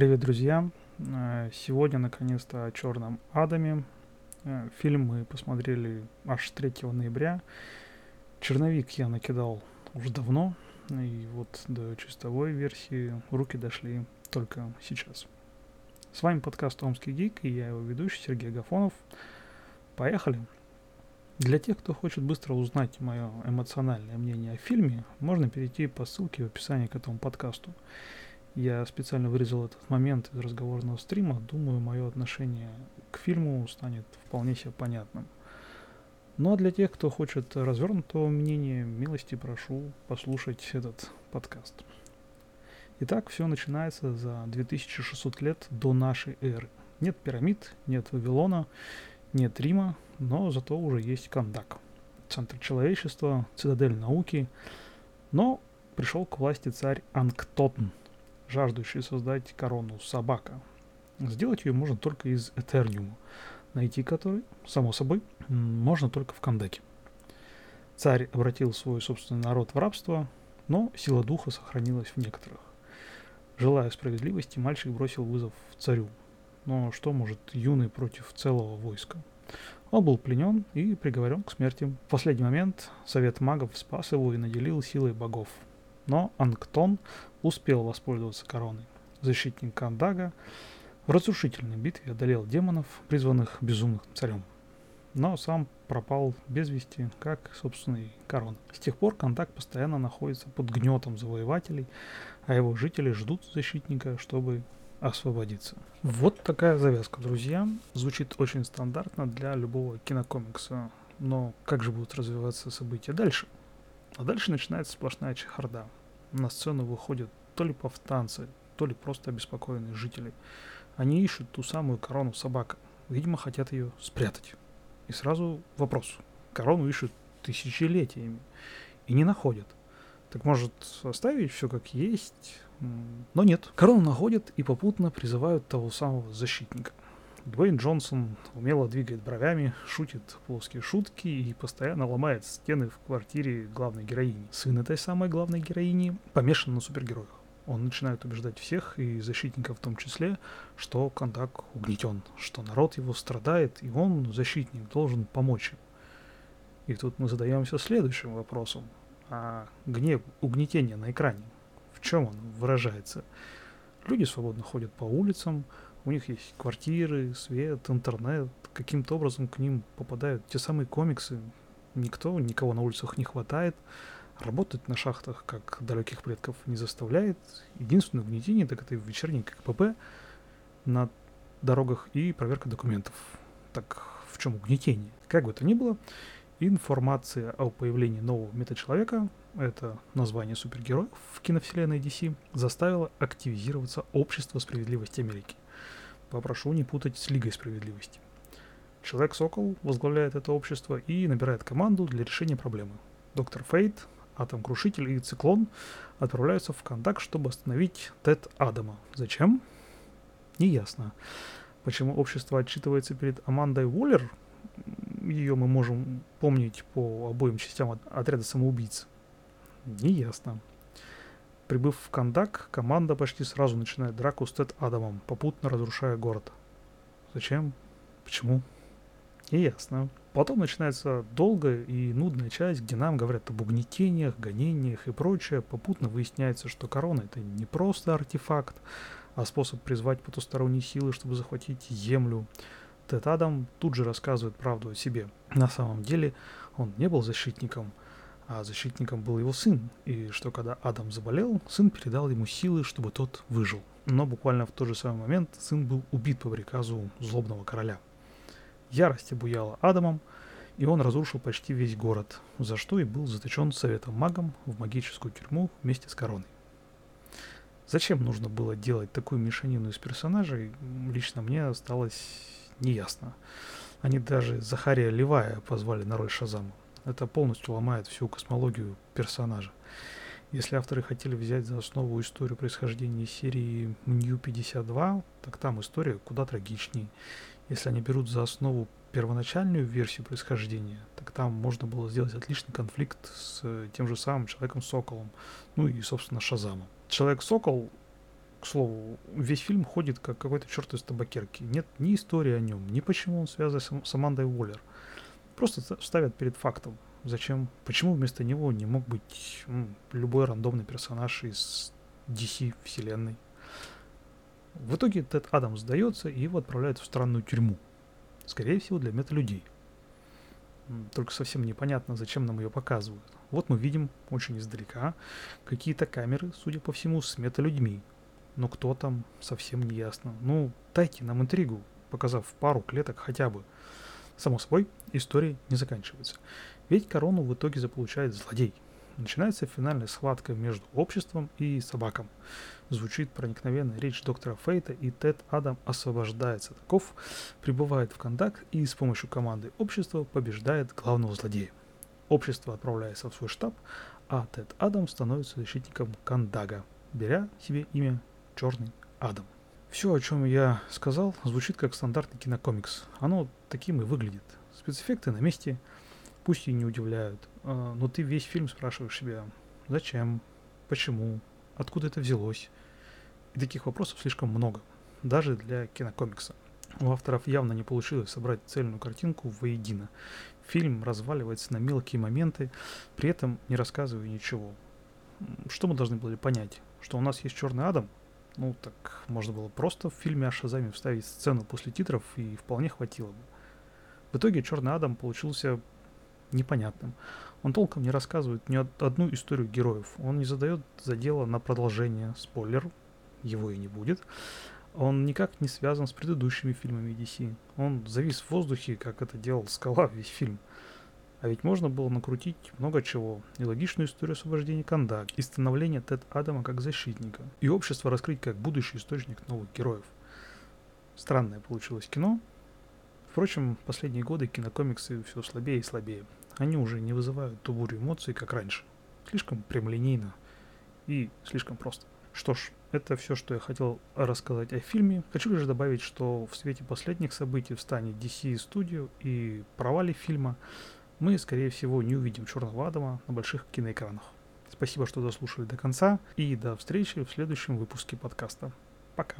Привет, друзья! Э, Сегодня, наконец-то, о Черном Адаме. Э, Фильм мы посмотрели аж 3 ноября. Черновик я накидал уже давно, и вот до чистовой версии руки дошли только сейчас. С вами подкаст «Омский гик» и я его ведущий Сергей Агафонов. Поехали! Для тех, кто хочет быстро узнать мое эмоциональное мнение о фильме, можно перейти по ссылке в описании к этому подкасту. Я специально вырезал этот момент из разговорного стрима. Думаю, мое отношение к фильму станет вполне себе понятным. Ну а для тех, кто хочет развернутого мнения, милости прошу послушать этот подкаст. Итак, все начинается за 2600 лет до нашей эры. Нет пирамид, нет Вавилона, нет Рима, но зато уже есть Кандак. Центр человечества, цитадель науки. Но пришел к власти царь Анктотн, жаждущий создать корону собака. Сделать ее можно только из Этерниума, найти который, само собой, можно только в Кандаке. Царь обратил свой собственный народ в рабство, но сила духа сохранилась в некоторых. Желая справедливости, мальчик бросил вызов царю. Но что может юный против целого войска? Он был пленен и приговорен к смерти. В последний момент совет магов спас его и наделил силой богов. Но Анктон успел воспользоваться короной. Защитник Кандага в разрушительной битве одолел демонов, призванных безумным царем. Но сам пропал без вести, как, собственно, и корона. С тех пор Кандак постоянно находится под гнетом завоевателей, а его жители ждут защитника, чтобы освободиться. Вот такая завязка, друзья. Звучит очень стандартно для любого кинокомикса. Но как же будут развиваться события дальше? А дальше начинается сплошная чехарда. На сцену выходят то ли повстанцы, то ли просто обеспокоенные жители. Они ищут ту самую корону собака. Видимо, хотят ее спрятать. И сразу вопрос. Корону ищут тысячелетиями и не находят. Так может оставить все как есть? Но нет. Корону находят и попутно призывают того самого защитника. Дуэйн Джонсон умело двигает бровями, шутит плоские шутки и постоянно ломает стены в квартире главной героини. Сын этой самой главной героини помешан на супергероях. Он начинает убеждать всех, и защитников в том числе, что Кандак угнетен, что народ его страдает, и он, защитник, должен помочь им. И тут мы задаемся следующим вопросом. А гнев, угнетение на экране, в чем он выражается? Люди свободно ходят по улицам, у них есть квартиры, свет, интернет, каким-то образом к ним попадают те самые комиксы. Никто, никого на улицах не хватает. Работать на шахтах, как далеких предков, не заставляет. Единственное угнетение, так это вечерний КПП на дорогах и проверка документов. Так в чем угнетение? Как бы то ни было, информация о появлении нового метачеловека, это название супергероев в киновселенной DC, заставила активизироваться Общество справедливости Америки – Попрошу не путать с Лигой Справедливости. Человек-сокол возглавляет это общество и набирает команду для решения проблемы. Доктор Фейт, Атом-крушитель и Циклон отправляются в контакт, чтобы остановить Тед Адама. Зачем? Неясно. Почему общество отчитывается перед Амандой Уоллер? Ее мы можем помнить по обоим частям отряда самоубийц. Неясно. Прибыв в Кандак, команда почти сразу начинает драку с Тед Адамом, попутно разрушая город. Зачем? Почему? Не ясно. Потом начинается долгая и нудная часть, где нам говорят об угнетениях, гонениях и прочее. Попутно выясняется, что корона это не просто артефакт, а способ призвать потусторонние силы, чтобы захватить землю. Тед Адам тут же рассказывает правду о себе. На самом деле он не был защитником – а защитником был его сын, и что когда Адам заболел, сын передал ему силы, чтобы тот выжил. Но буквально в тот же самый момент сын был убит по приказу злобного короля. Ярость обуяла Адамом, и он разрушил почти весь город, за что и был заточен советом магом в магическую тюрьму вместе с короной. Зачем нужно было делать такую мешанину из персонажей, лично мне осталось неясно. Они даже Захария Левая позвали на роль Шазама это полностью ломает всю космологию персонажа. Если авторы хотели взять за основу историю происхождения серии New 52, так там история куда трагичнее. Если они берут за основу первоначальную версию происхождения, так там можно было сделать отличный конфликт с тем же самым Человеком-Соколом, ну и, собственно, Шазамом. Человек-Сокол К слову, весь фильм ходит как какой-то черт из табакерки. Нет ни истории о нем, ни почему он связан с Амандой Уоллер. Просто ставят перед фактом. Зачем? Почему вместо него не мог быть ну, любой рандомный персонаж из DC вселенной? В итоге Тед Адамс сдается и его отправляют в странную тюрьму. Скорее всего, для мета-людей. Только совсем непонятно, зачем нам ее показывают. Вот мы видим очень издалека какие-то камеры, судя по всему, с мета-людьми. Но кто там, совсем не ясно. Ну, дайте нам интригу, показав пару клеток хотя бы. Само собой, история не заканчивается. Ведь корону в итоге заполучает злодей. Начинается финальная схватка между обществом и собаком. Звучит проникновенная речь доктора Фейта, и Тед Адам освобождается таков, прибывает в контакт и с помощью команды общества побеждает главного злодея. Общество отправляется в свой штаб, а Тед Адам становится защитником Кандага, беря себе имя Черный Адам. Все, о чем я сказал, звучит как стандартный кинокомикс. Оно таким и выглядит. Спецэффекты на месте, пусть и не удивляют, а, но ты весь фильм спрашиваешь себя, зачем, почему, откуда это взялось. И таких вопросов слишком много, даже для кинокомикса. У авторов явно не получилось собрать цельную картинку воедино. Фильм разваливается на мелкие моменты, при этом не рассказывая ничего. Что мы должны были понять? Что у нас есть Черный Адам? Ну, так можно было просто в фильме о Шазаме вставить сцену после титров, и вполне хватило бы. В итоге Черный Адам получился непонятным. Он толком не рассказывает ни одну историю героев. Он не задает задела на продолжение. Спойлер, его и не будет он никак не связан с предыдущими фильмами DC. Он завис в воздухе, как это делал Скала весь фильм. А ведь можно было накрутить много чего. И логичную историю освобождения Кандак, и становление Тед Адама как защитника, и общество раскрыть как будущий источник новых героев. Странное получилось кино. Впрочем, последние годы кинокомиксы все слабее и слабее. Они уже не вызывают ту бурю эмоций, как раньше. Слишком прямолинейно и слишком просто. Что ж, это все, что я хотел рассказать о фильме. Хочу лишь добавить, что в свете последних событий в стане DC Studio и провале фильма мы, скорее всего, не увидим Черного Адама на больших киноэкранах. Спасибо, что дослушали до конца, и до встречи в следующем выпуске подкаста. Пока.